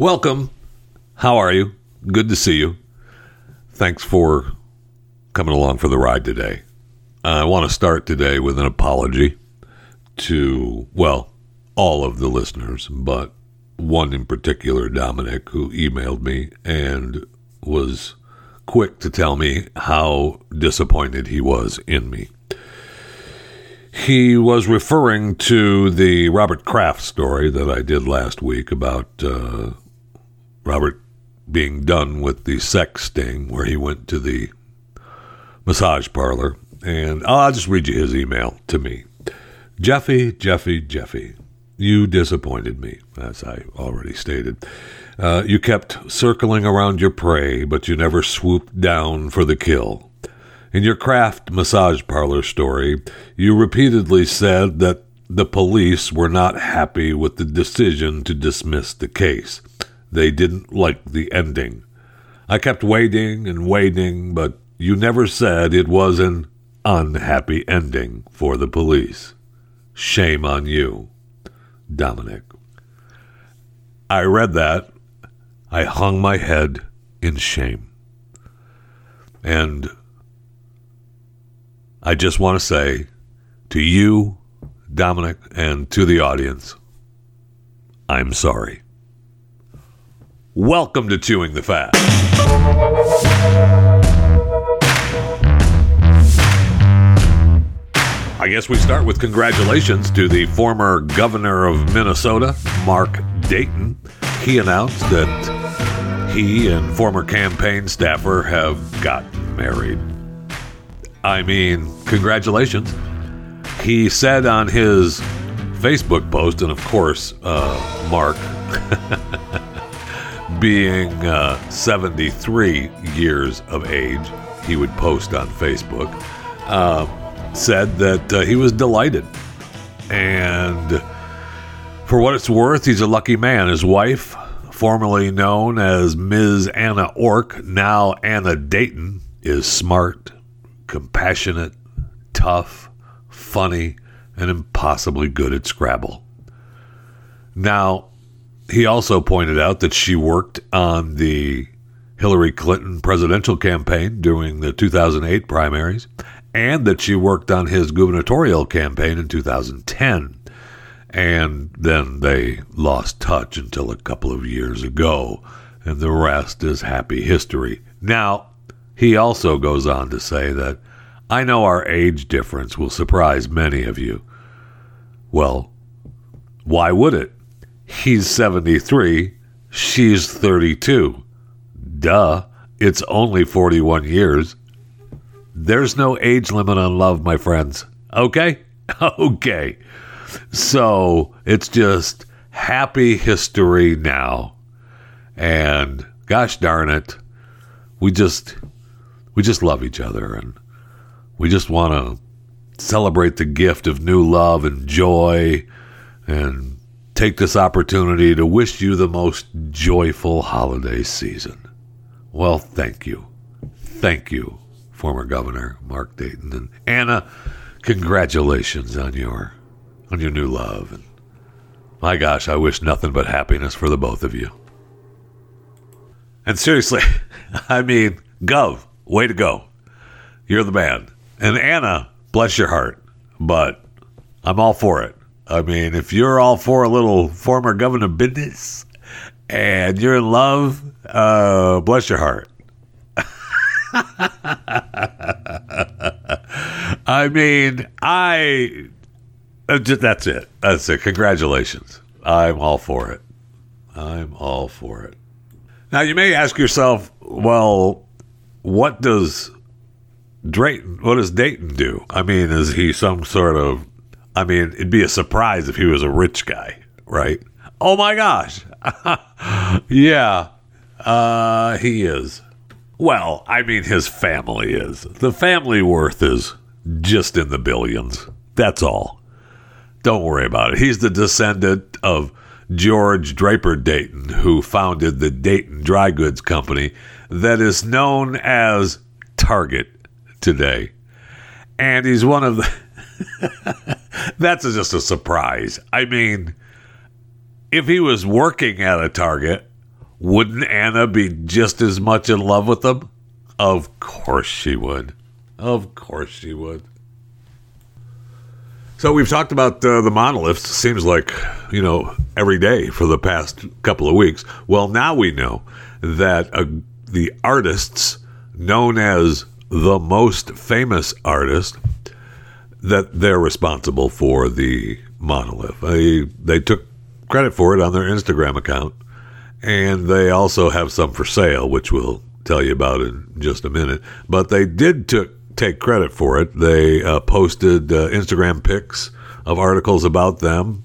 Welcome. How are you? Good to see you. Thanks for coming along for the ride today. I want to start today with an apology to, well, all of the listeners, but one in particular, Dominic, who emailed me and was quick to tell me how disappointed he was in me. He was referring to the Robert Kraft story that I did last week about uh, Robert being done with the sex sting, where he went to the massage parlor. And I'll just read you his email to me. Jeffy, Jeffy, Jeffy, you disappointed me, as I already stated. Uh, you kept circling around your prey, but you never swooped down for the kill. In your Kraft massage parlor story, you repeatedly said that the police were not happy with the decision to dismiss the case. They didn't like the ending. I kept waiting and waiting, but you never said it was an unhappy ending for the police. Shame on you, Dominic. I read that. I hung my head in shame. And I just want to say to you, Dominic, and to the audience, I'm sorry. Welcome to Chewing the Fat. I guess we start with congratulations to the former governor of Minnesota, Mark Dayton. He announced that he and former campaign staffer have gotten married. I mean, congratulations. He said on his Facebook post, and of course, uh, Mark, being uh, 73 years of age, he would post on Facebook, uh, said that uh, he was delighted. And for what it's worth, he's a lucky man. His wife, formerly known as Ms. Anna Ork, now Anna Dayton, is smart, compassionate, tough, funny, and impossibly good at Scrabble. Now, he also pointed out that she worked on the Hillary Clinton presidential campaign during the 2008 primaries and that she worked on his gubernatorial campaign in 2010. And then they lost touch until a couple of years ago, and the rest is happy history. Now, he also goes on to say that I know our age difference will surprise many of you. Well, why would it? He's 73, she's 32. Duh, it's only 41 years. There's no age limit on love, my friends. Okay? Okay. So it's just happy history now. And gosh darn it, we just we just love each other and we just want to celebrate the gift of new love and joy and take this opportunity to wish you the most joyful holiday season. Well, thank you. Thank you, former governor Mark Dayton and Anna, congratulations on your on your new love and my gosh, I wish nothing but happiness for the both of you. And seriously, I mean, Gov, way to go. You're the man. And Anna, bless your heart, but I'm all for it. I mean, if you're all for a little former governor business and you're in love, uh, bless your heart. I mean, I. uh, That's it. That's it. Congratulations. I'm all for it. I'm all for it. Now, you may ask yourself, well, what does Drayton, what does Dayton do? I mean, is he some sort of, I mean, it'd be a surprise if he was a rich guy, right? Oh my gosh. yeah, uh, he is. Well, I mean, his family is. The family worth is just in the billions. That's all. Don't worry about it. He's the descendant of George Draper Dayton, who founded the Dayton Dry Goods Company that is known as Target today. And he's one of the. That's just a surprise. I mean, if he was working at a Target, wouldn't Anna be just as much in love with him? Of course she would. Of course she would. So we've talked about uh, the monoliths. Seems like you know every day for the past couple of weeks. Well, now we know that uh, the artists known as the most famous artist that they're responsible for the monolith. They they took credit for it on their Instagram account, and they also have some for sale, which we'll tell you about in just a minute. But they did take credit for it. They uh, posted uh, Instagram pics of articles about them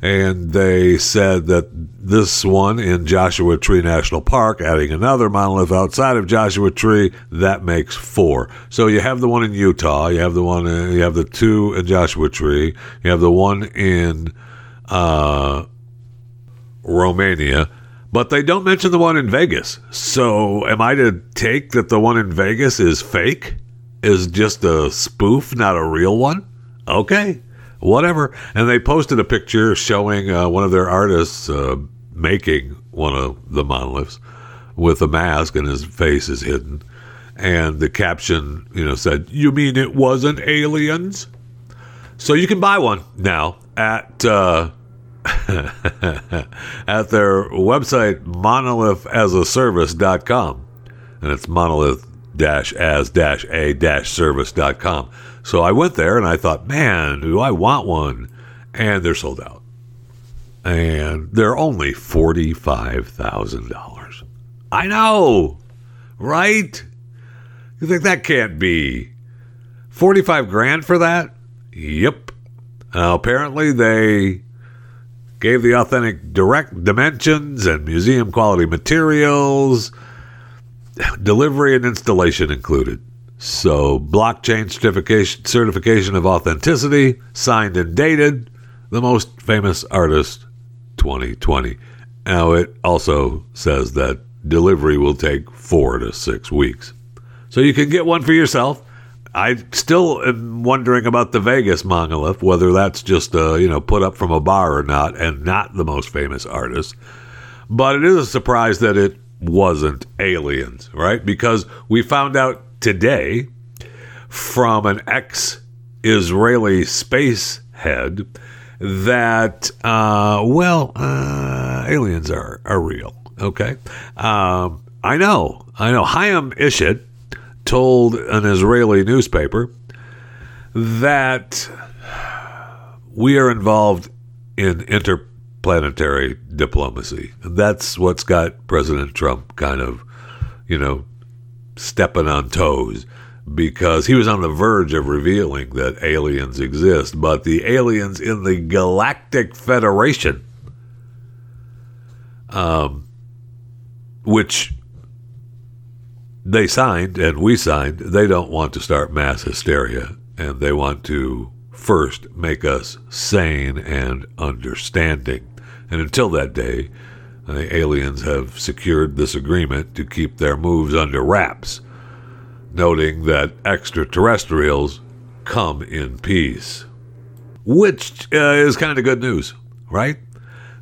and they said that this one in Joshua Tree National Park, adding another monolith outside of Joshua Tree, that makes four. So you have the one in Utah, you have the one, in, you have the two in Joshua Tree, you have the one in uh, Romania, but they don't mention the one in Vegas. So am I to take that the one in Vegas is fake? Is just a spoof, not a real one? Okay whatever. And they posted a picture showing uh, one of their artists uh, making one of the monoliths with a mask and his face is hidden. And the caption, you know, said, "You mean it wasn't aliens?" So you can buy one now at uh, at their website monolithasaservice.com. And it's monolith as a service.com. So I went there and I thought, man, do I want one? And they're sold out. And they're only $45,000. I know, right? You think that can't be 45 grand for that? Yep. Now, apparently they gave the authentic direct dimensions and museum quality materials, delivery and installation included. So, blockchain certification, certification of authenticity, signed and dated, the most famous artist 2020. Now, it also says that delivery will take four to six weeks. So, you can get one for yourself. I still am wondering about the Vegas monolith, whether that's just uh, you know put up from a bar or not, and not the most famous artist. But it is a surprise that it wasn't aliens, right? Because we found out today from an ex Israeli space head that, uh, well, uh, aliens are, are real. Okay. Um, I know. I know. Haim Eshed told an Israeli newspaper that we are involved in interplanetary diplomacy. And that's what's got President Trump kind of, you know, stepping on toes because he was on the verge of revealing that aliens exist, but the aliens in the Galactic Federation, um, which they signed and we signed, they don't want to start mass hysteria and they want to first make us sane and understanding. And until that day, the aliens have secured this agreement to keep their moves under wraps, noting that extraterrestrials come in peace. Which uh, is kind of good news, right?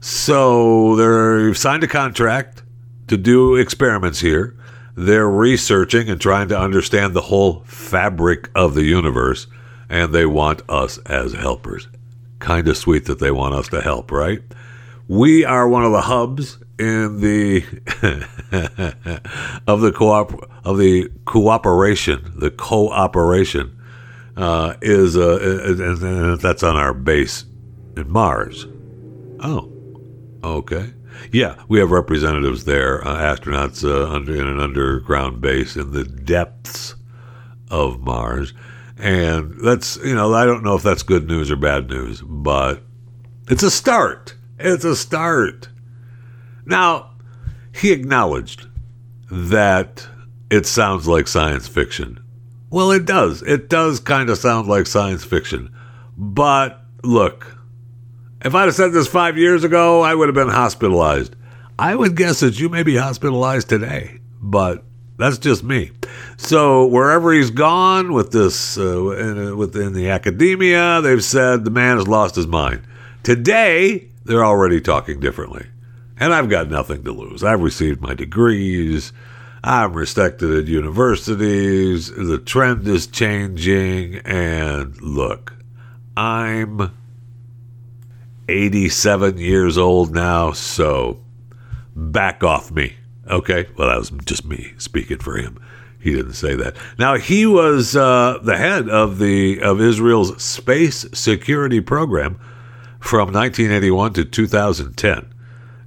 So they've signed a contract to do experiments here. They're researching and trying to understand the whole fabric of the universe, and they want us as helpers. Kind of sweet that they want us to help, right? We are one of the hubs in the of the co-op of the cooperation the cooperation uh, is uh, that's on our base in Mars. Oh, okay. Yeah, we have representatives there, uh, astronauts uh, under in an underground base in the depths of Mars, and that's you know I don't know if that's good news or bad news, but it's a start. It's a start. Now, he acknowledged that it sounds like science fiction. Well, it does. It does kind of sound like science fiction. But look, if I'd have said this five years ago, I would have been hospitalized. I would guess that you may be hospitalized today, but that's just me. So wherever he's gone with this, uh, within the academia, they've said the man has lost his mind. Today, they're already talking differently. And I've got nothing to lose. I've received my degrees. I'm respected at universities. The trend is changing. And look, I'm 87 years old now, so back off me. Okay? Well, that was just me speaking for him. He didn't say that. Now he was uh, the head of the of Israel's space security program from 1981 to 2010,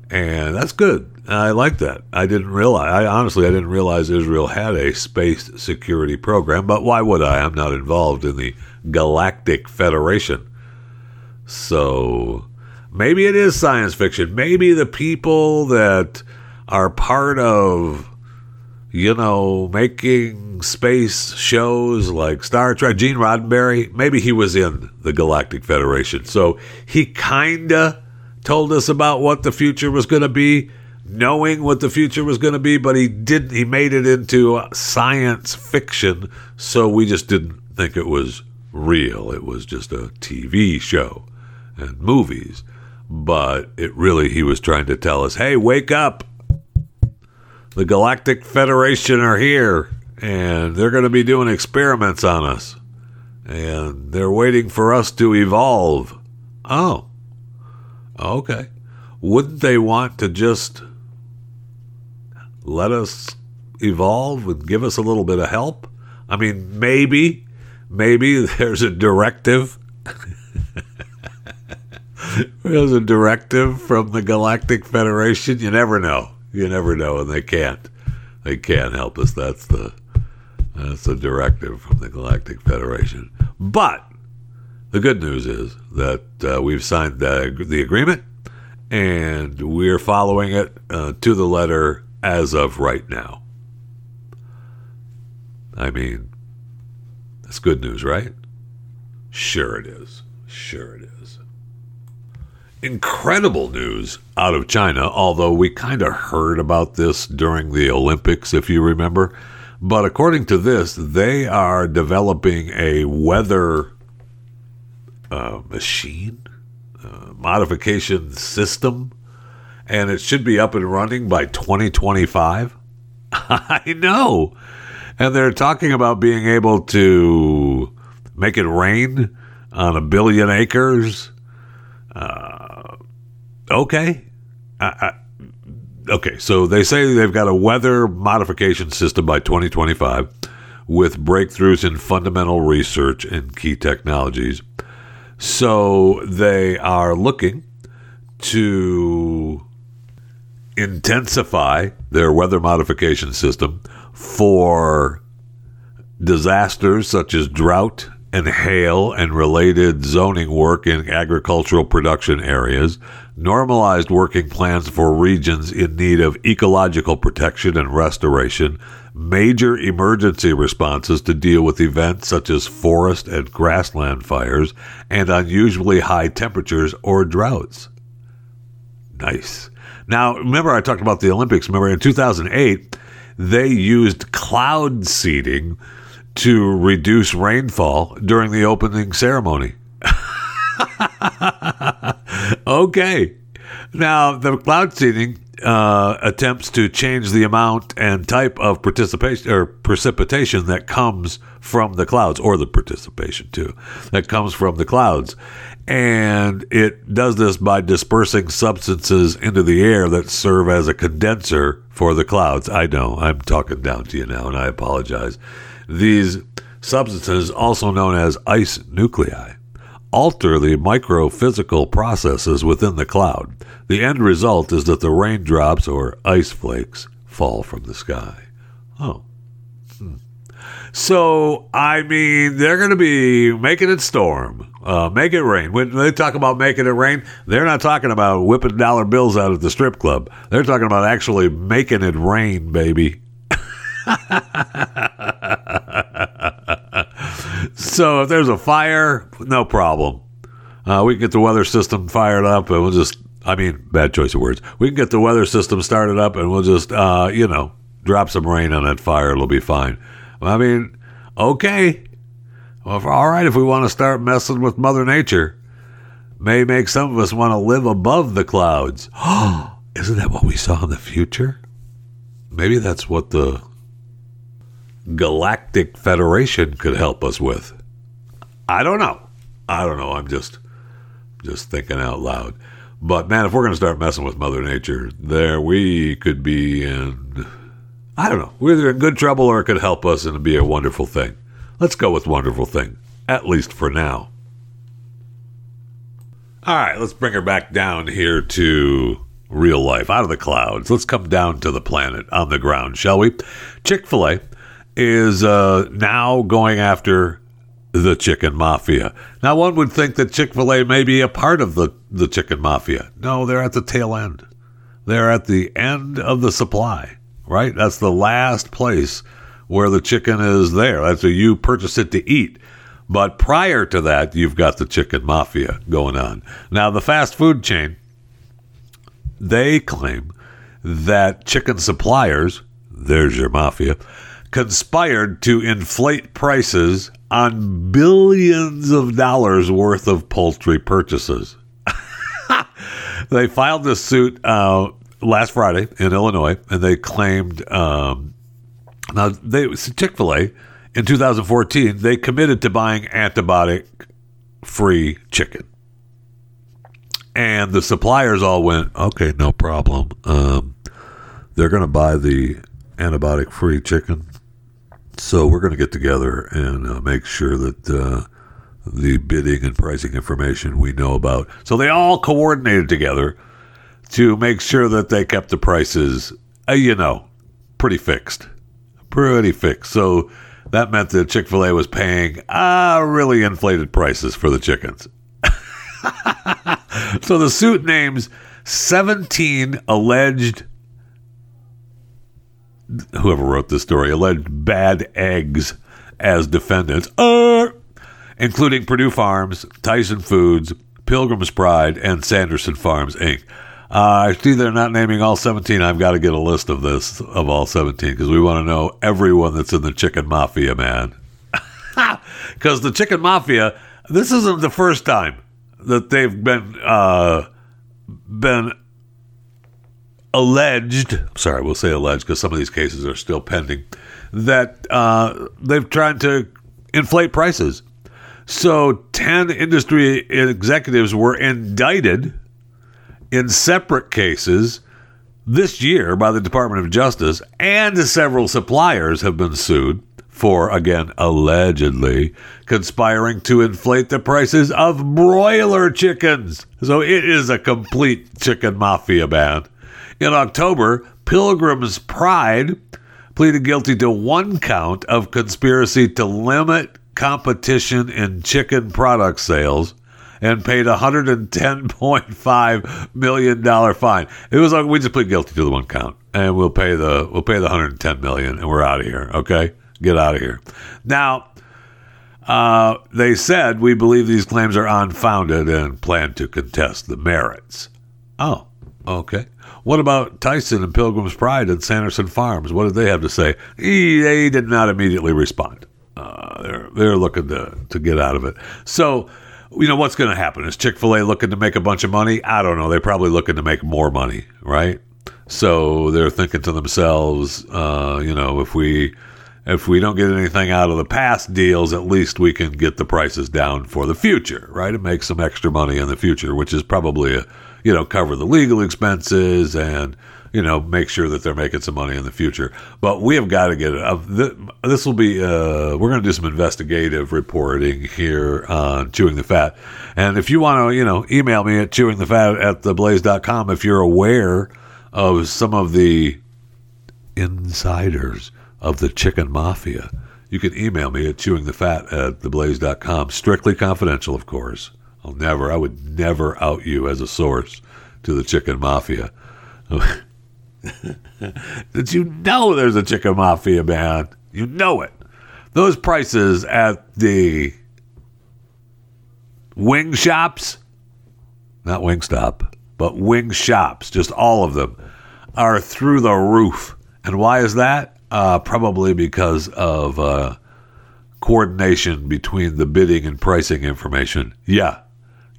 and that's good. I like that. I didn't realize. I honestly, I didn't realize Israel had a space security program. But why would I? I'm not involved in the Galactic Federation. So maybe it is science fiction. Maybe the people that are part of you know, making space shows like Star Trek. Gene Roddenberry, maybe he was in the Galactic Federation. So he kind of told us about what the future was going to be, knowing what the future was going to be, but he didn't, he made it into science fiction. So we just didn't think it was real. It was just a TV show and movies. But it really, he was trying to tell us, hey, wake up the Galactic Federation are here and they're going to be doing experiments on us. And they're waiting for us to evolve. Oh, okay. Wouldn't they want to just let us evolve and give us a little bit of help? I mean, maybe, maybe there's a directive. there's a directive from the Galactic Federation. You never know you never know, and they can't. They can't help us. That's the that's the directive from the Galactic Federation. But the good news is that uh, we've signed the, the agreement, and we're following it uh, to the letter as of right now. I mean, that's good news, right? Sure it is. Sure it is incredible news out of China, although we kind of heard about this during the Olympics, if you remember. But according to this, they are developing a weather uh, machine, uh, modification system, and it should be up and running by 2025. I know. And they're talking about being able to make it rain on a billion acres. Uh, okay. I, I, okay, so they say they've got a weather modification system by 2025 with breakthroughs in fundamental research and key technologies. So they are looking to intensify their weather modification system for disasters such as drought and hail and related zoning work in agricultural production areas, normalized working plans for regions in need of ecological protection and restoration, major emergency responses to deal with events such as forest and grassland fires, and unusually high temperatures or droughts. Nice. Now, remember, I talked about the Olympics. Remember, in 2008, they used cloud seeding to reduce rainfall during the opening ceremony. okay. Now, the cloud seeding uh, attempts to change the amount and type of participation or precipitation that comes from the clouds, or the participation too, that comes from the clouds. And it does this by dispersing substances into the air that serve as a condenser for the clouds. I know, I'm talking down to you now, and I apologize. These substances, also known as ice nuclei, alter the microphysical processes within the cloud. The end result is that the raindrops or ice flakes fall from the sky. Oh. Hmm. So, I mean, they're going to be making it storm, uh, make it rain. When they talk about making it rain, they're not talking about whipping dollar bills out at the strip club. They're talking about actually making it rain, baby. so if there's a fire, no problem. Uh, we can get the weather system fired up and we'll just, I mean, bad choice of words. We can get the weather system started up and we'll just, uh, you know, drop some rain on that fire. It'll be fine. I mean, okay. Well, all right, if we want to start messing with Mother Nature, may make some of us want to live above the clouds. isn't that what we saw in the future? Maybe that's what the Galactic Federation could help us with. I don't know. I don't know. I'm just just thinking out loud. But man, if we're going to start messing with Mother Nature, there we could be in. I don't know. We're either in good trouble or it could help us and be a wonderful thing. Let's go with wonderful thing, at least for now. All right, let's bring her back down here to real life, out of the clouds. Let's come down to the planet on the ground, shall we? Chick fil A is uh, now going after the chicken mafia. Now, one would think that Chick fil A may be a part of the, the chicken mafia. No, they're at the tail end. They're at the end of the supply, right? That's the last place where the chicken is there. That's where you purchase it to eat. But prior to that, you've got the chicken mafia going on. Now, the fast food chain, they claim that chicken suppliers, there's your mafia, conspired to inflate prices on billions of dollars worth of poultry purchases. they filed this suit uh, last Friday in Illinois, and they claimed um, now they Chick Fil A in 2014 they committed to buying antibiotic free chicken. And the suppliers all went, okay, no problem. Um, they're going to buy the antibiotic free chicken so we're going to get together and uh, make sure that uh, the bidding and pricing information we know about. So they all coordinated together to make sure that they kept the prices, uh, you know, pretty fixed, pretty fixed. So that meant that Chick Fil A was paying uh, really inflated prices for the chickens. so the suit names 17 alleged whoever wrote this story alleged bad eggs as defendants, uh, including Perdue Farms, Tyson Foods, Pilgrim's Pride, and Sanderson Farms Inc. Uh, I see they're not naming all 17. I've got to get a list of this, of all 17, because we want to know everyone that's in the chicken mafia, man. Because the chicken mafia, this isn't the first time that they've been uh, been alleged, sorry, we'll say alleged because some of these cases are still pending, that uh, they've tried to inflate prices. So 10 industry executives were indicted in separate cases this year by the Department of Justice, and several suppliers have been sued for, again, allegedly conspiring to inflate the prices of broiler chickens. So it is a complete chicken mafia band. In October, Pilgrim's Pride pleaded guilty to one count of conspiracy to limit competition in chicken product sales and paid a hundred and ten point five million dollar fine. It was like we just plead guilty to the one count, and we'll pay the we'll pay the hundred and ten million, and we're out of here. Okay, get out of here. Now, uh, they said we believe these claims are unfounded and plan to contest the merits. Oh, okay. What about Tyson and Pilgrim's Pride and Sanderson Farms? What did they have to say? They did not immediately respond. Uh, they're they're looking to to get out of it. So, you know what's going to happen? Is Chick Fil A looking to make a bunch of money? I don't know. They're probably looking to make more money, right? So they're thinking to themselves, uh, you know, if we if we don't get anything out of the past deals, at least we can get the prices down for the future, right? And make some extra money in the future, which is probably a you know, cover the legal expenses and, you know, make sure that they're making some money in the future. But we have got to get it. This will be, uh, we're going to do some investigative reporting here on Chewing the Fat. And if you want to, you know, email me at chewingthefat at theblaze.com if you're aware of some of the insiders of the chicken mafia. You can email me at chewingthefat at theblaze.com. Strictly confidential, of course. I'll never, I would never out you as a source to the chicken mafia. Did you know there's a chicken mafia, man? You know it. Those prices at the wing shops, not Wingstop, but wing shops, just all of them, are through the roof. And why is that? Uh, probably because of uh, coordination between the bidding and pricing information. Yeah,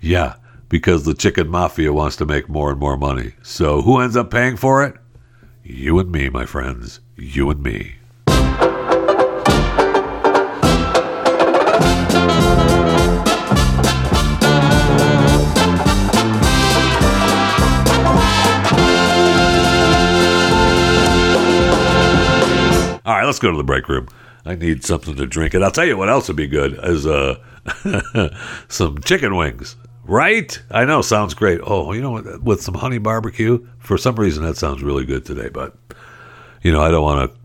yeah, because the chicken mafia wants to make more and more money. So who ends up paying for it? You and me, my friends. You and me. All right, let's go to the break room. I need something to drink, and I'll tell you what else would be good is uh, some chicken wings. Right? I know, sounds great. Oh, you know? With some honey barbecue. For some reason, that sounds really good today. But you know, I don't want to.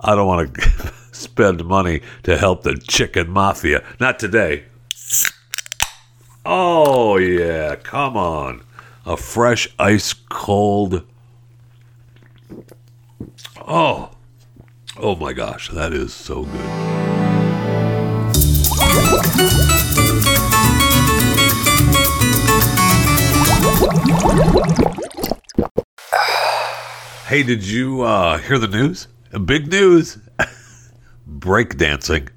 I don't want to spend money to help the chicken mafia. Not today. Oh yeah, come on, a fresh ice cold. Oh, oh my gosh, that is so good. Hey, did you uh, hear the news? Big news. Breakdancing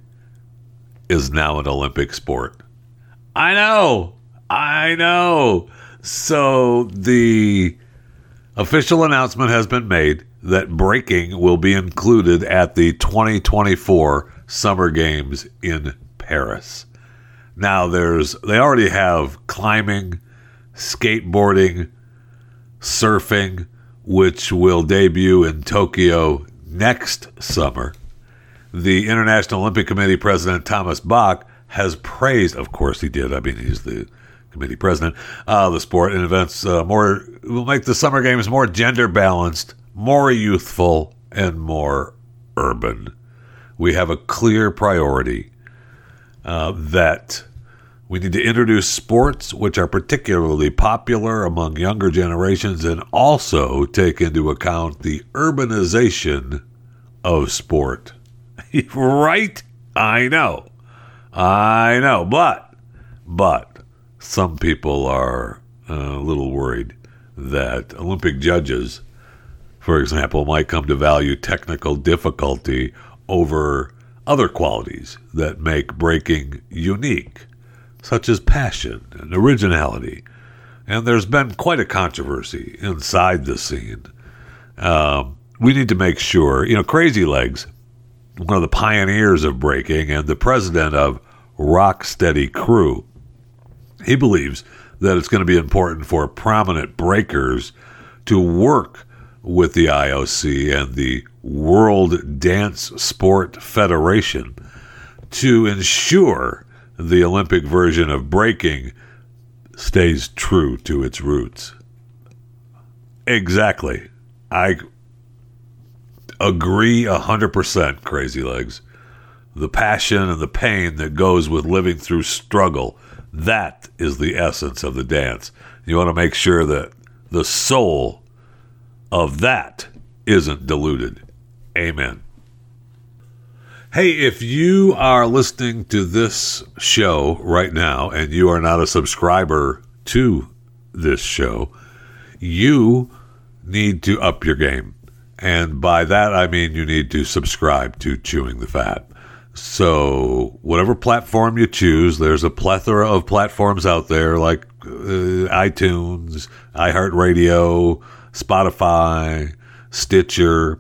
is now an Olympic sport. I know. I know. So the official announcement has been made that breaking will be included at the 2024 Summer Games in Paris. Now there's they already have climbing, skateboarding, surfing, which will debut in Tokyo next summer. The International Olympic Committee President Thomas Bach has praised, of course he did. I mean, he's the committee president. Uh, the sport and events uh, more will make the Summer Games more gender balanced, more youthful, and more urban. We have a clear priority uh, that we need to introduce sports which are particularly popular among younger generations and also take into account the urbanization of sport. right? I know. I know. But, but some people are uh, a little worried that Olympic judges, for example, might come to value technical difficulty over other qualities that make breaking unique such as passion and originality. And there's been quite a controversy inside the scene. Um, we need to make sure, you know, Crazy Legs, one of the pioneers of breaking and the president of Rock Steady Crew, he believes that it's going to be important for prominent breakers to work with the IOC and the World Dance Sport Federation to ensure the Olympic version of breaking stays true to its roots. Exactly. I agree 100%, Crazy Legs. The passion and the pain that goes with living through struggle, that is the essence of the dance. You want to make sure that the soul of that isn't diluted. Amen. Hey, if you are listening to this show right now and you are not a subscriber to this show, you need to up your game. And by that, I mean you need to subscribe to Chewing the Fat. So, whatever platform you choose, there's a plethora of platforms out there like uh, iTunes, iHeartRadio, Spotify, Stitcher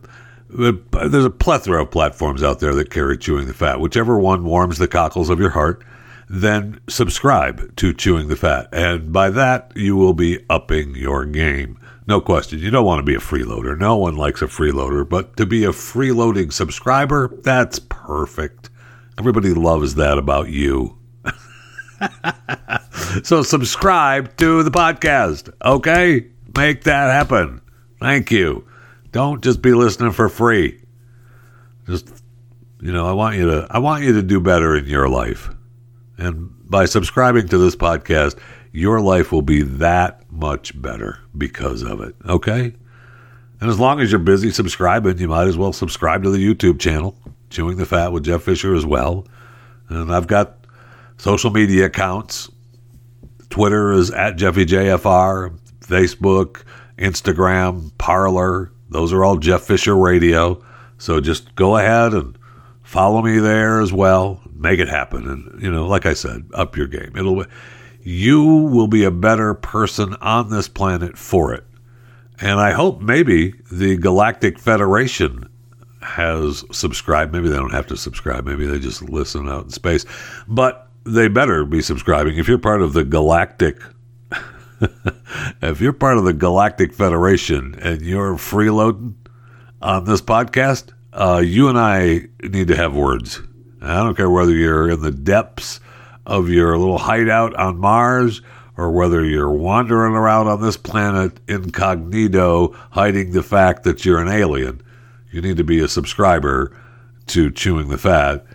there's a plethora of platforms out there that carry Chewing the Fat. Whichever one warms the cockles of your heart, then subscribe to Chewing the Fat. And by that, you will be upping your game. No question. You don't want to be a freeloader. No one likes a freeloader, but to be a freeloading subscriber, that's perfect. Everybody loves that about you. so subscribe to the podcast, okay? Make that happen. Thank you. Don't just be listening for free. Just you know, I want you to I want you to do better in your life. And by subscribing to this podcast, your life will be that much better because of it. Okay? And as long as you're busy subscribing, you might as well subscribe to the YouTube channel, Chewing the Fat with Jeff Fisher as well. And I've got social media accounts. Twitter is at JeffyJFR, Facebook, Instagram, Parler, those are all Jeff Fisher Radio. So just go ahead and follow me there as well. Make it happen. And, you know, like I said, up your game. It'll, you will be a better person on this planet for it. And I hope maybe the Galactic Federation has subscribed. Maybe they don't have to subscribe. Maybe they just listen out in space. But they better be subscribing. If you're part of the Galactic if you're part of the Galactic Federation and you're freeloading on this podcast, uh, you and I need to have words. I don't care whether you're in the depths of your little hideout on Mars or whether you're wandering around on this planet incognito, hiding the fact that you're an alien. You need to be a subscriber to Chewing the Fat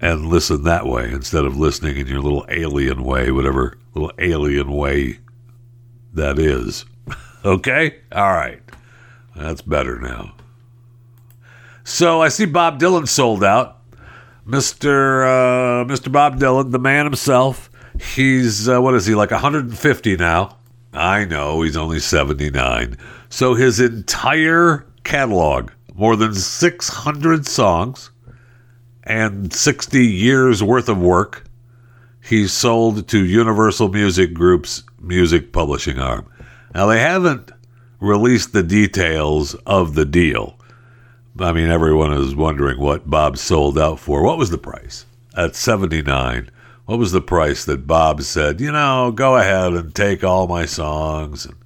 and listen that way instead of listening in your little alien way, whatever little alien way that is. okay? All right. That's better now. So I see Bob Dylan sold out. Mr. Uh, Mr. Bob Dylan, the man himself. He's uh, what is he like 150 now? I know he's only 79. So his entire catalog, more than 600 songs and 60 years worth of work, he sold to Universal Music Group's music publishing arm. Now they haven't released the details of the deal. I mean, everyone is wondering what Bob sold out for. What was the price? At 79. What was the price that Bob said, you know, go ahead and take all my songs and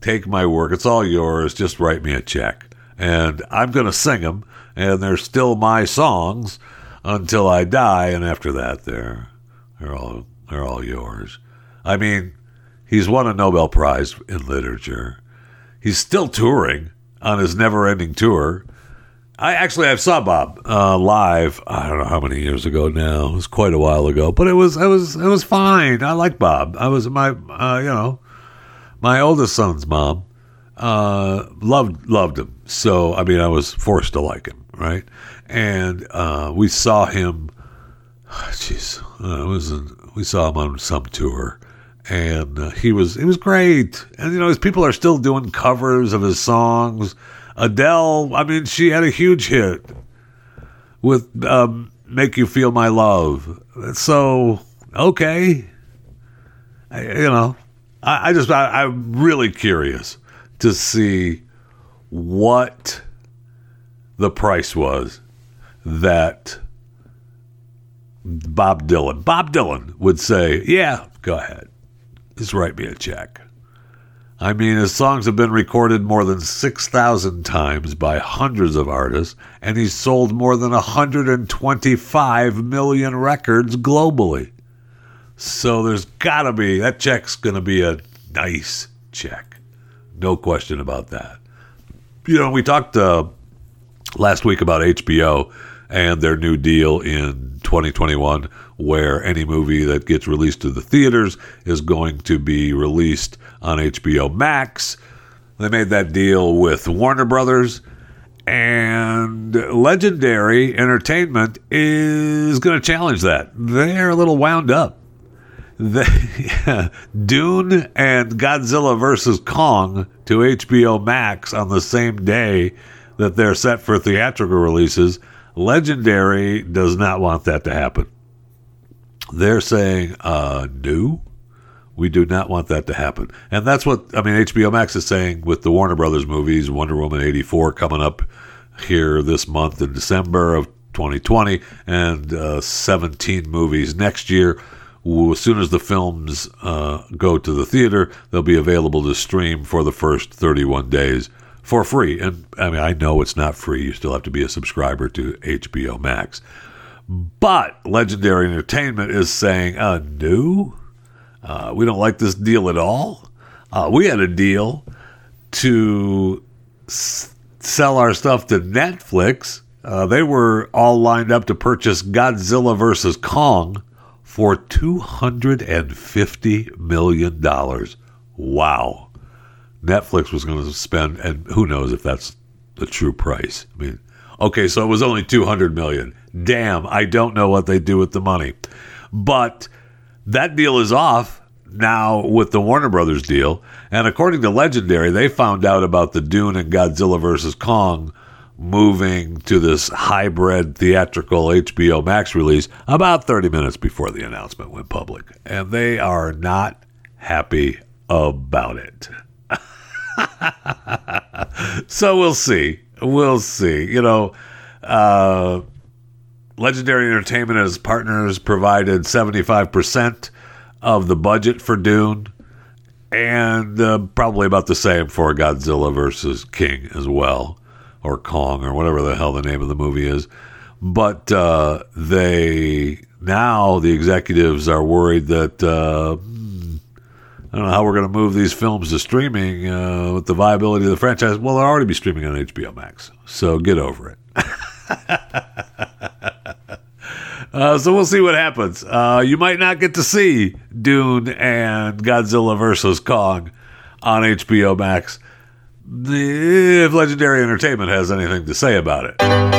take my work. It's all yours. Just write me a check. And I'm going to sing them, and they're still my songs until I die. And after that, they're, they're, all, they're all yours. I mean, he's won a Nobel Prize in literature. He's still touring on his never ending tour. I actually I saw Bob uh, live. I don't know how many years ago now. It was quite a while ago, but it was it was it was fine. I like Bob. I was my uh, you know my oldest son's mom uh, loved loved him. So I mean I was forced to like him, right? And uh, we saw him. Jeez, uh, was we saw him on some tour, and uh, he was he was great. And you know his people are still doing covers of his songs Adele, I mean, she had a huge hit with um, Make You Feel My Love. So, okay. I, you know, I, I just, I, I'm really curious to see what the price was that Bob Dylan, Bob Dylan would say, yeah, go ahead. Just write me a check. I mean, his songs have been recorded more than 6,000 times by hundreds of artists, and he's sold more than 125 million records globally. So there's got to be, that check's going to be a nice check. No question about that. You know, we talked uh, last week about HBO and their new deal in 2021 where any movie that gets released to the theaters is going to be released on HBO Max. They made that deal with Warner Brothers, and Legendary Entertainment is going to challenge that. They're a little wound up. They, Dune and Godzilla vs. Kong to HBO Max on the same day that they're set for theatrical releases. Legendary does not want that to happen. They're saying, uh, no, we do not want that to happen. And that's what, I mean, HBO Max is saying with the Warner Brothers movies, Wonder Woman 84 coming up here this month in December of 2020, and uh, 17 movies next year. As soon as the films uh, go to the theater, they'll be available to stream for the first 31 days for free. And I mean, I know it's not free. You still have to be a subscriber to HBO Max. But Legendary Entertainment is saying, uh, no, uh, we don't like this deal at all. Uh, we had a deal to s- sell our stuff to Netflix. Uh, they were all lined up to purchase Godzilla versus Kong for $250 million. Wow. Netflix was going to spend, and who knows if that's the true price. I mean, okay, so it was only 200 million. Damn, I don't know what they do with the money. But that deal is off now with the Warner Brothers deal. And according to Legendary, they found out about the Dune and Godzilla versus Kong moving to this hybrid theatrical HBO Max release about 30 minutes before the announcement went public. And they are not happy about it. so we'll see. We'll see. You know, uh, Legendary Entertainment as partners provided 75% of the budget for Dune and uh, probably about the same for Godzilla versus King as well, or Kong, or whatever the hell the name of the movie is. But uh, they now the executives are worried that uh, I don't know how we're going to move these films to streaming uh, with the viability of the franchise. Well, they'll already be streaming on HBO Max, so get over it. Uh, so we'll see what happens. Uh, you might not get to see Dune and Godzilla versus Kong on HBO Max if Legendary Entertainment has anything to say about it.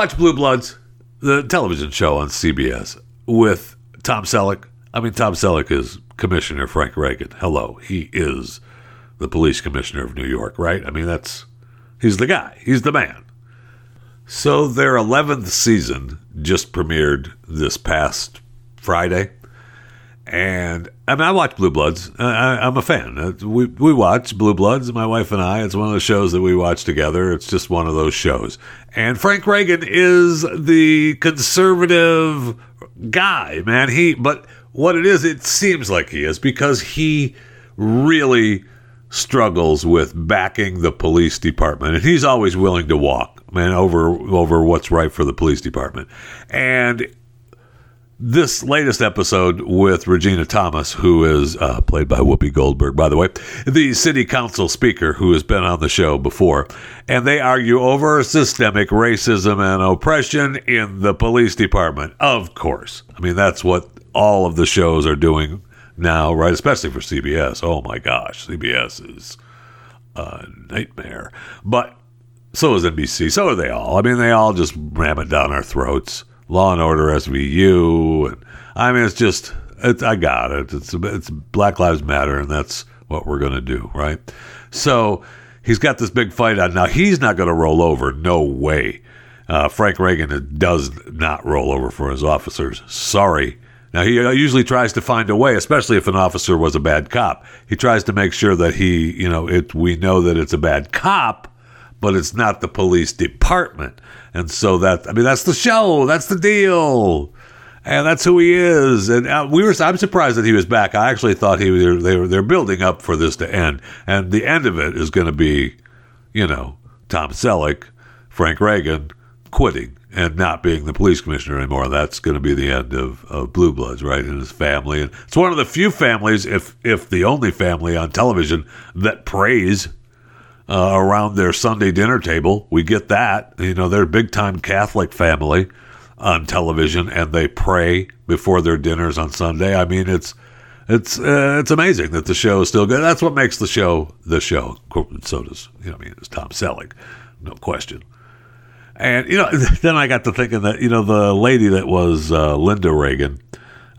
Watch Blue Bloods, the television show on CBS? with Tom Selleck. I mean, Tom Selleck is Commissioner Frank Reagan. Hello, he is the police commissioner of New York, right? I mean, that's he's the guy, he's the man. So their 11th season just premiered this past Friday. And I mean, I watch Blue Bloods. I, am a fan. Uh, we we watch Blue Bloods, my wife and I. It's one of the shows that we watch together. It's just one of those shows. And Frank Reagan is the conservative guy, man. He, but what it is, it seems like he is because he really struggles with backing the police department, and he's always willing to walk, man, over over what's right for the police department. And this latest episode with Regina Thomas, who is uh, played by Whoopi Goldberg, by the way, the city council speaker who has been on the show before, and they argue over systemic racism and oppression in the police department. Of course. I mean, that's what all of the shows are doing now, right? Especially for CBS. Oh my gosh, CBS is a nightmare. But so is NBC. So are they all. I mean, they all just ram it down our throats. Law and Order SVU, and I mean, it's just, it's, I got it. It's it's Black Lives Matter, and that's what we're gonna do, right? So he's got this big fight on now. He's not gonna roll over, no way. Uh, Frank Reagan does not roll over for his officers. Sorry. Now he usually tries to find a way, especially if an officer was a bad cop. He tries to make sure that he, you know, it. We know that it's a bad cop, but it's not the police department. And so that, I mean, that's the show. That's the deal. And that's who he is. And uh, we were, I'm surprised that he was back. I actually thought he was, they were, they're building up for this to end. And the end of it is going to be, you know, Tom Selleck, Frank Reagan quitting and not being the police commissioner anymore. That's going to be the end of, of Blue Bloods, right? And his family. And it's one of the few families, if if the only family on television that prays uh, around their Sunday dinner table. We get that. You know, they're a big time Catholic family on television, and they pray before their dinners on Sunday. I mean, it's it's uh, it's amazing that the show is still good. That's what makes the show the show. So does you know, I mean, it's Tom Selleck, no question. And you know, then I got to thinking that you know the lady that was uh, Linda Reagan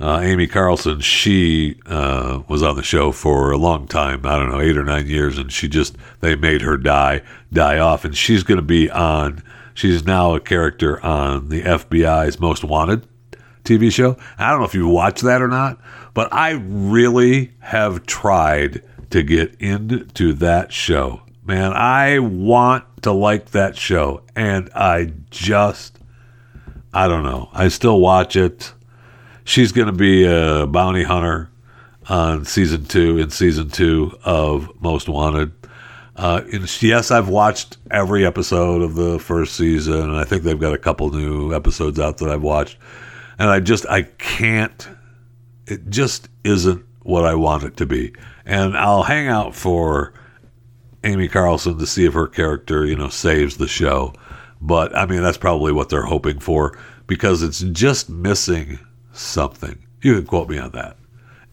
uh, Amy Carlson, she uh, was on the show for a long time. I don't know, eight or nine years, and she just they made her die die off, and she's going to be on. She's now a character on the FBI's Most Wanted TV show. I don't know if you watched that or not, but I really have tried to get into that show. Man, I want to like that show, and I just, I don't know. I still watch it she's going to be a bounty hunter on season two in season two of Most Wanted. Uh, yes, I've watched every episode of the first season, and I think they've got a couple new episodes out that I've watched. And I just, I can't, it just isn't what I want it to be. And I'll hang out for Amy Carlson to see if her character, you know, saves the show. But I mean, that's probably what they're hoping for because it's just missing something. You can quote me on that.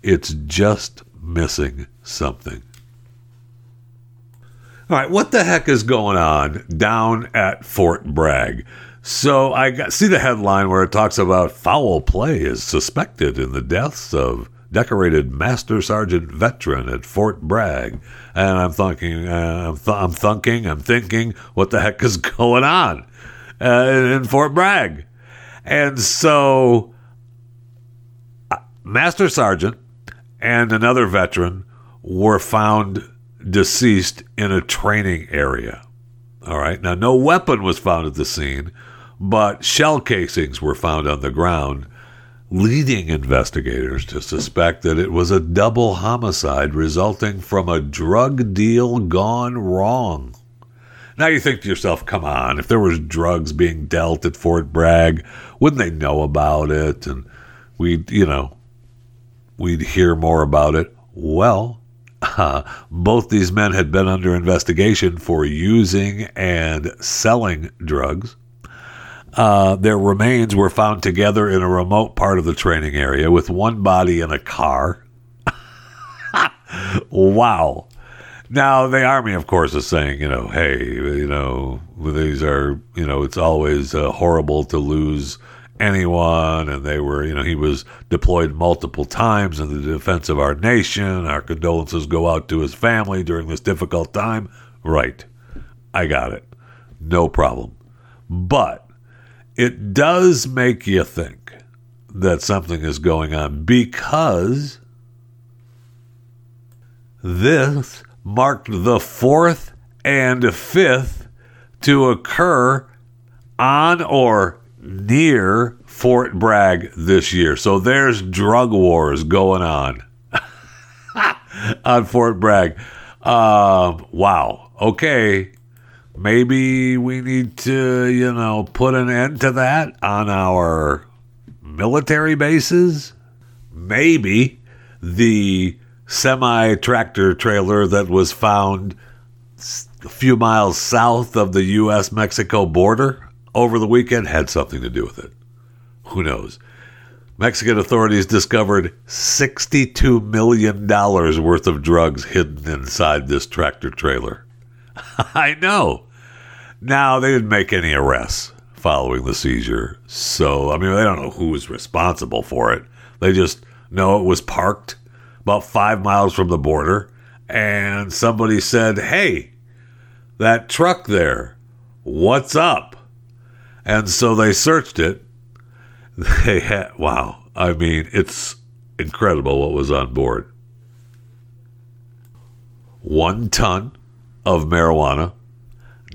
It's just missing something. All right, what the heck is going on down at Fort Bragg? So I got, see the headline where it talks about foul play is suspected in the deaths of decorated Master Sergeant veteran at Fort Bragg, and I'm thinking, uh, I'm, th- I'm thinking, I'm thinking, what the heck is going on uh, in Fort Bragg? And so, Master Sergeant and another veteran were found deceased in a training area. All right. Now, no weapon was found at the scene, but shell casings were found on the ground, leading investigators to suspect that it was a double homicide resulting from a drug deal gone wrong. Now you think to yourself, come on, if there was drugs being dealt at Fort Bragg, wouldn't they know about it? And we'd, you know, we'd hear more about it. Well, uh, both these men had been under investigation for using and selling drugs. Uh, their remains were found together in a remote part of the training area with one body in a car. wow. Now, the Army, of course, is saying, you know, hey, you know, these are, you know, it's always uh, horrible to lose anyone. And they were, you know, he was deployed multiple times in the defense of our nation. Our condolences go out to his family during this difficult time. Right. I got it. No problem. But it does make you think that something is going on because this marked the fourth and fifth to occur on or near Fort Bragg this year. So there's drug wars going on on Fort Bragg. Uh, wow. Okay. Maybe we need to, you know, put an end to that on our military bases. Maybe the semi tractor trailer that was found a few miles south of the U.S. Mexico border over the weekend had something to do with it. Who knows? Mexican authorities discovered $62 million worth of drugs hidden inside this tractor trailer. I know. Now, they didn't make any arrests following the seizure. So, I mean, they don't know who was responsible for it. They just know it was parked about five miles from the border. And somebody said, Hey, that truck there, what's up? And so they searched it. They had, wow. I mean, it's incredible what was on board. One ton of marijuana,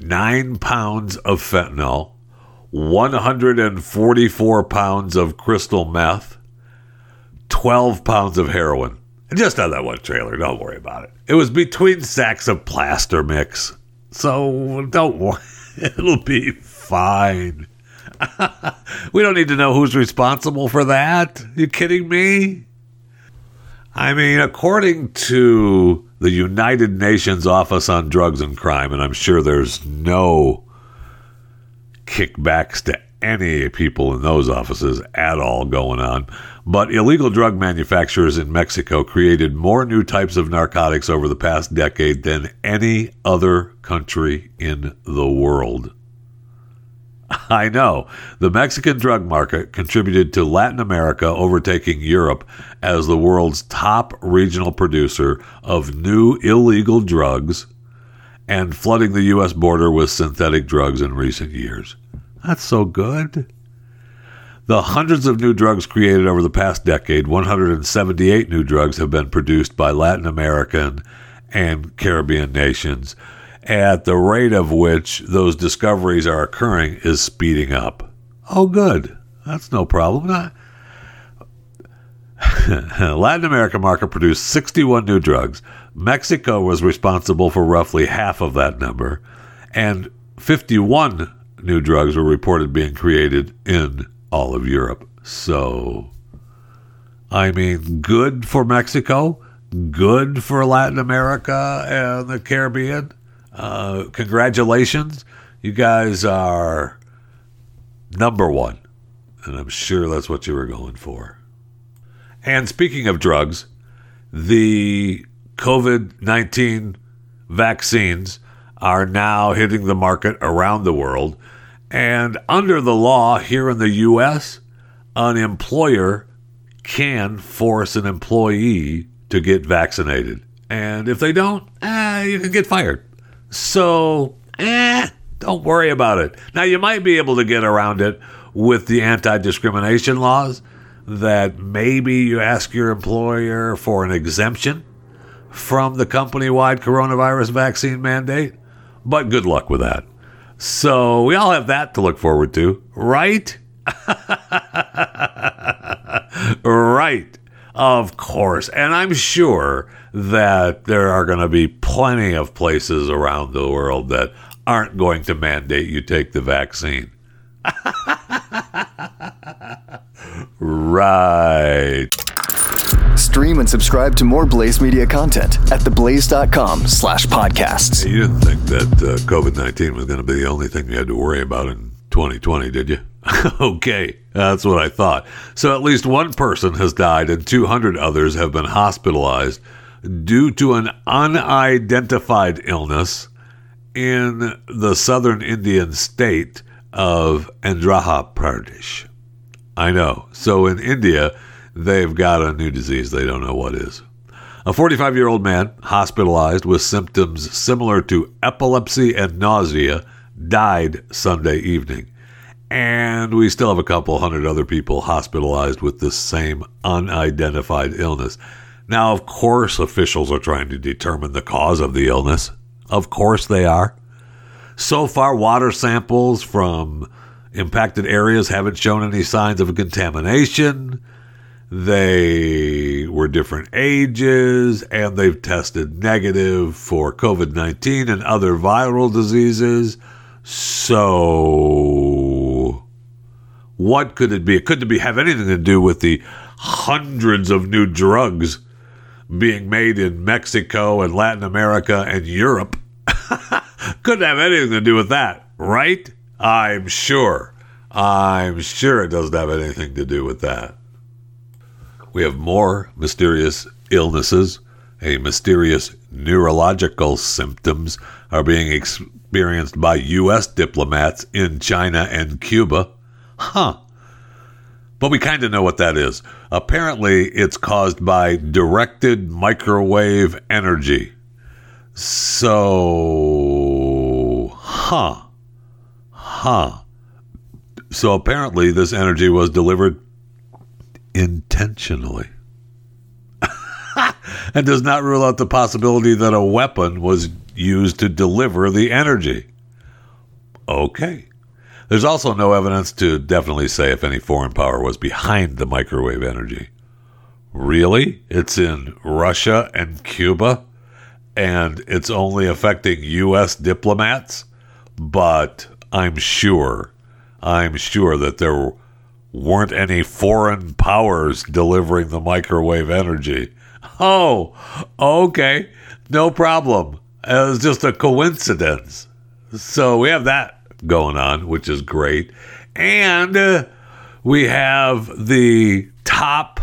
nine pounds of fentanyl, 144 pounds of crystal meth, 12 pounds of heroin. Just on that one trailer. Don't worry about it. It was between sacks of plaster mix. So don't worry. It'll be fine. we don't need to know who's responsible for that. You kidding me? I mean, according to the United Nations Office on Drugs and Crime, and I'm sure there's no kickbacks to any people in those offices at all going on. But illegal drug manufacturers in Mexico created more new types of narcotics over the past decade than any other country in the world. I know. The Mexican drug market contributed to Latin America overtaking Europe as the world's top regional producer of new illegal drugs and flooding the U.S. border with synthetic drugs in recent years. That's so good. The hundreds of new drugs created over the past decade, 178 new drugs have been produced by Latin American and Caribbean nations at the rate of which those discoveries are occurring is speeding up. Oh, good. That's no problem. Latin America market produced 61 new drugs. Mexico was responsible for roughly half of that number, and 51 new drugs were reported being created in all of Europe. So, I mean, good for Mexico, good for Latin America and the Caribbean uh, congratulations. You guys are number one. And I'm sure that's what you were going for. And speaking of drugs, the COVID 19 vaccines are now hitting the market around the world. And under the law here in the U.S., an employer can force an employee to get vaccinated. And if they don't, eh, you can get fired. So, eh, don't worry about it. Now, you might be able to get around it with the anti discrimination laws that maybe you ask your employer for an exemption from the company wide coronavirus vaccine mandate. But good luck with that. So, we all have that to look forward to, right? right. Of course. And I'm sure that there are going to be plenty of places around the world that aren't going to mandate you take the vaccine. right. Stream and subscribe to more Blaze Media content at theblaze.com slash podcasts. You didn't think that uh, COVID 19 was going to be the only thing you had to worry about in 2020, did you? okay, that's what I thought. So at least one person has died and 200 others have been hospitalized due to an unidentified illness in the southern Indian state of Andhra Pradesh. I know. So in India, they've got a new disease they don't know what is. A 45 year old man hospitalized with symptoms similar to epilepsy and nausea died Sunday evening. And we still have a couple hundred other people hospitalized with this same unidentified illness. Now, of course, officials are trying to determine the cause of the illness. Of course, they are. So far, water samples from impacted areas haven't shown any signs of contamination. They were different ages and they've tested negative for COVID 19 and other viral diseases. So, what could it be? It Could it be have anything to do with the hundreds of new drugs being made in Mexico and Latin America and Europe? Couldn't have anything to do with that, right? I'm sure. I'm sure it doesn't have anything to do with that. We have more mysterious illnesses. A mysterious neurological symptoms are being experienced by U.S. diplomats in China and Cuba. Huh. But we kind of know what that is. Apparently, it's caused by directed microwave energy. So, huh. Huh. So apparently, this energy was delivered intentionally. and does not rule out the possibility that a weapon was used to deliver the energy. Okay. There's also no evidence to definitely say if any foreign power was behind the microwave energy. Really? It's in Russia and Cuba, and it's only affecting U.S. diplomats? But I'm sure, I'm sure that there weren't any foreign powers delivering the microwave energy. Oh, okay. No problem. It was just a coincidence. So we have that going on, which is great. And uh, we have the top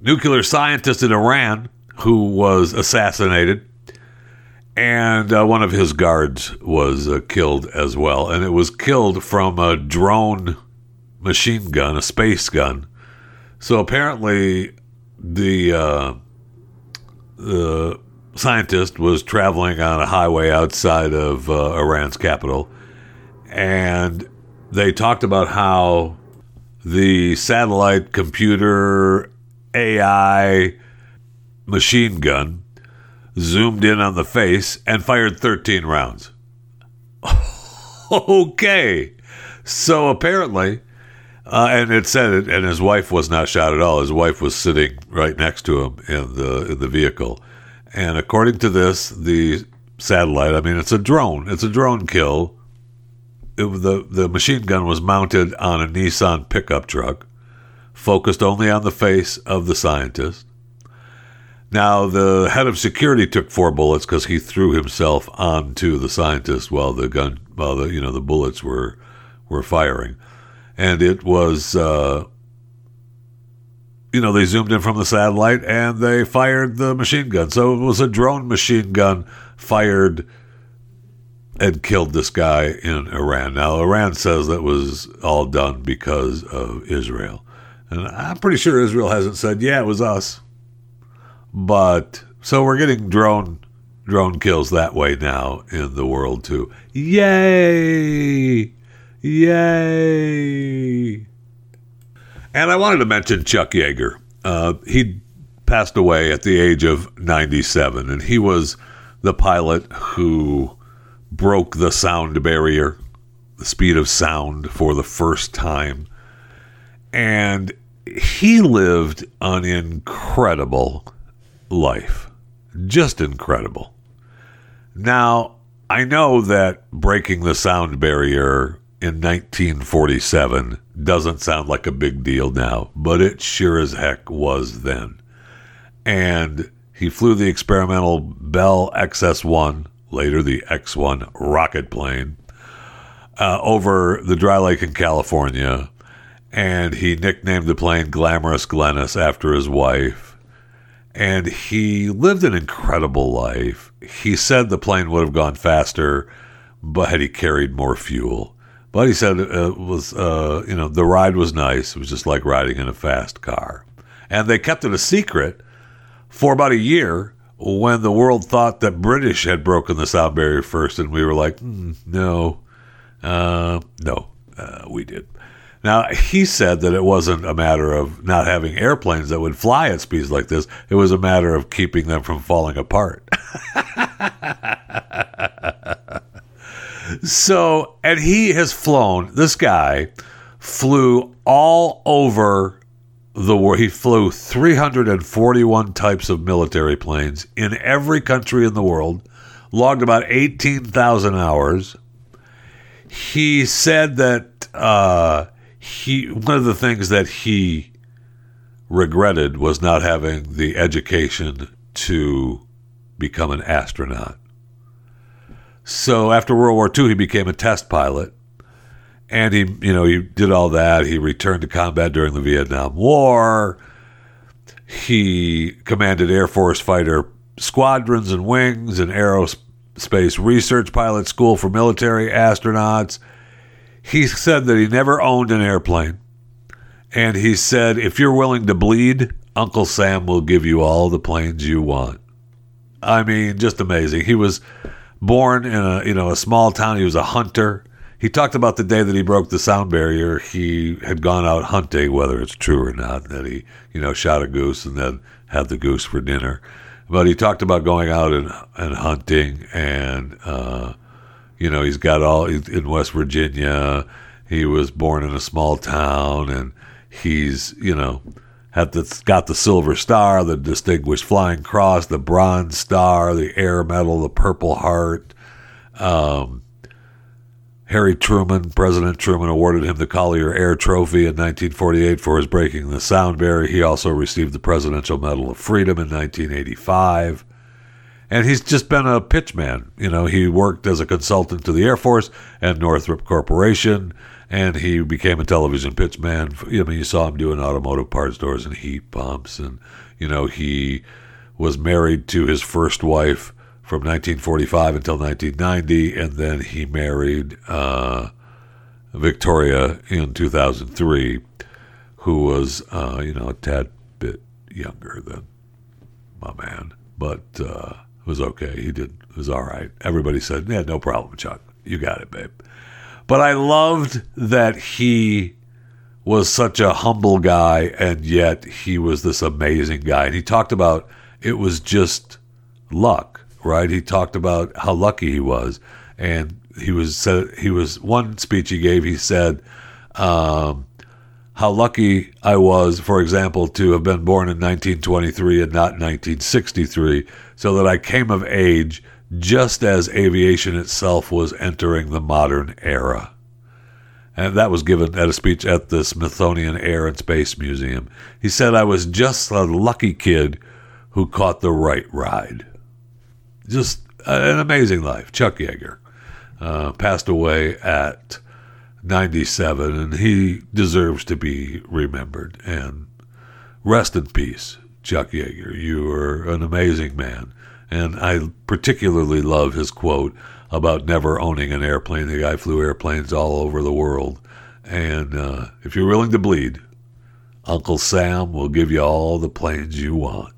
nuclear scientist in Iran who was assassinated. And uh, one of his guards was uh, killed as well. And it was killed from a drone machine gun, a space gun. So apparently, the uh, the scientist was traveling on a highway outside of uh, Iran's capital, and they talked about how the satellite computer AI machine gun zoomed in on the face and fired 13 rounds. okay. So apparently, uh, and it said it, and his wife was not shot at all. His wife was sitting right next to him in the in the vehicle, and according to this, the satellite, I mean, it's a drone. It's a drone kill. It, the the machine gun was mounted on a Nissan pickup truck, focused only on the face of the scientist. Now, the head of security took four bullets because he threw himself onto the scientist while the gun, while the you know the bullets were were firing and it was, uh, you know, they zoomed in from the satellite and they fired the machine gun. So it was a drone machine gun fired and killed this guy in Iran. Now, Iran says that was all done because of Israel. And I'm pretty sure Israel hasn't said, yeah, it was us. But so we're getting drone drone kills that way now in the world too. Yay! Yay! And I wanted to mention Chuck Yeager. Uh, he passed away at the age of 97, and he was the pilot who broke the sound barrier, the speed of sound for the first time. And he lived an incredible life. Just incredible. Now, I know that breaking the sound barrier in 1947 doesn't sound like a big deal now, but it sure as heck was then. And he flew the experimental Bell XS 1, later the X 1 rocket plane, uh, over the dry lake in California. And he nicknamed the plane Glamorous Glennis after his wife. And he lived an incredible life. He said the plane would have gone faster, but had he carried more fuel. But he said it was, uh, you know, the ride was nice. It was just like riding in a fast car. And they kept it a secret for about a year when the world thought that British had broken the sound barrier first, and we were like, mm, no, uh, no, uh, we did. Now, he said that it wasn't a matter of not having airplanes that would fly at speeds like this, it was a matter of keeping them from falling apart. so, and he has flown, this guy flew all over the war. He flew 341 types of military planes in every country in the world, logged about 18,000 hours. He said that uh, he one of the things that he regretted was not having the education to become an astronaut. So after World War II, he became a test pilot. And he you know he did all that. He returned to combat during the vietnam war. He commanded air force fighter squadrons and wings and aerospace research pilot school for military astronauts. He said that he never owned an airplane. And he said if you're willing to bleed uncle sam will give you all the planes you want. I mean just amazing. He was born in a you know a small town he was a hunter he talked about the day that he broke the sound barrier. He had gone out hunting, whether it's true or not, that he, you know, shot a goose and then had the goose for dinner. But he talked about going out and, and hunting, and, uh, you know, he's got all in West Virginia. He was born in a small town, and he's, you know, had the, got the Silver Star, the Distinguished Flying Cross, the Bronze Star, the Air Medal, the Purple Heart. Um, Harry Truman, President Truman awarded him the Collier Air Trophy in 1948 for his breaking the sound barrier. He also received the Presidential Medal of Freedom in 1985. And he's just been a pitchman. You know, he worked as a consultant to the Air Force and Northrop Corporation, and he became a television pitchman. I mean, you saw him doing automotive parts stores and heat pumps. And, you know, he was married to his first wife from 1945 until 1990, and then he married uh, Victoria in 2003, who was, uh, you know, a tad bit younger than my man, but uh, was okay. He did it was all right. Everybody said, "Yeah, no problem, Chuck. You got it, babe." But I loved that he was such a humble guy, and yet he was this amazing guy. And he talked about it was just luck right? He talked about how lucky he was, and he was said he was one speech he gave. He said um, how lucky I was, for example, to have been born in 1923 and not 1963, so that I came of age just as aviation itself was entering the modern era. And that was given at a speech at the Smithsonian Air and Space Museum. He said, I was just a lucky kid who caught the right ride just an amazing life. Chuck Yeager uh, passed away at 97, and he deserves to be remembered. And rest in peace, Chuck Yeager. You are an amazing man. And I particularly love his quote about never owning an airplane. The guy flew airplanes all over the world. And uh, if you're willing to bleed, Uncle Sam will give you all the planes you want.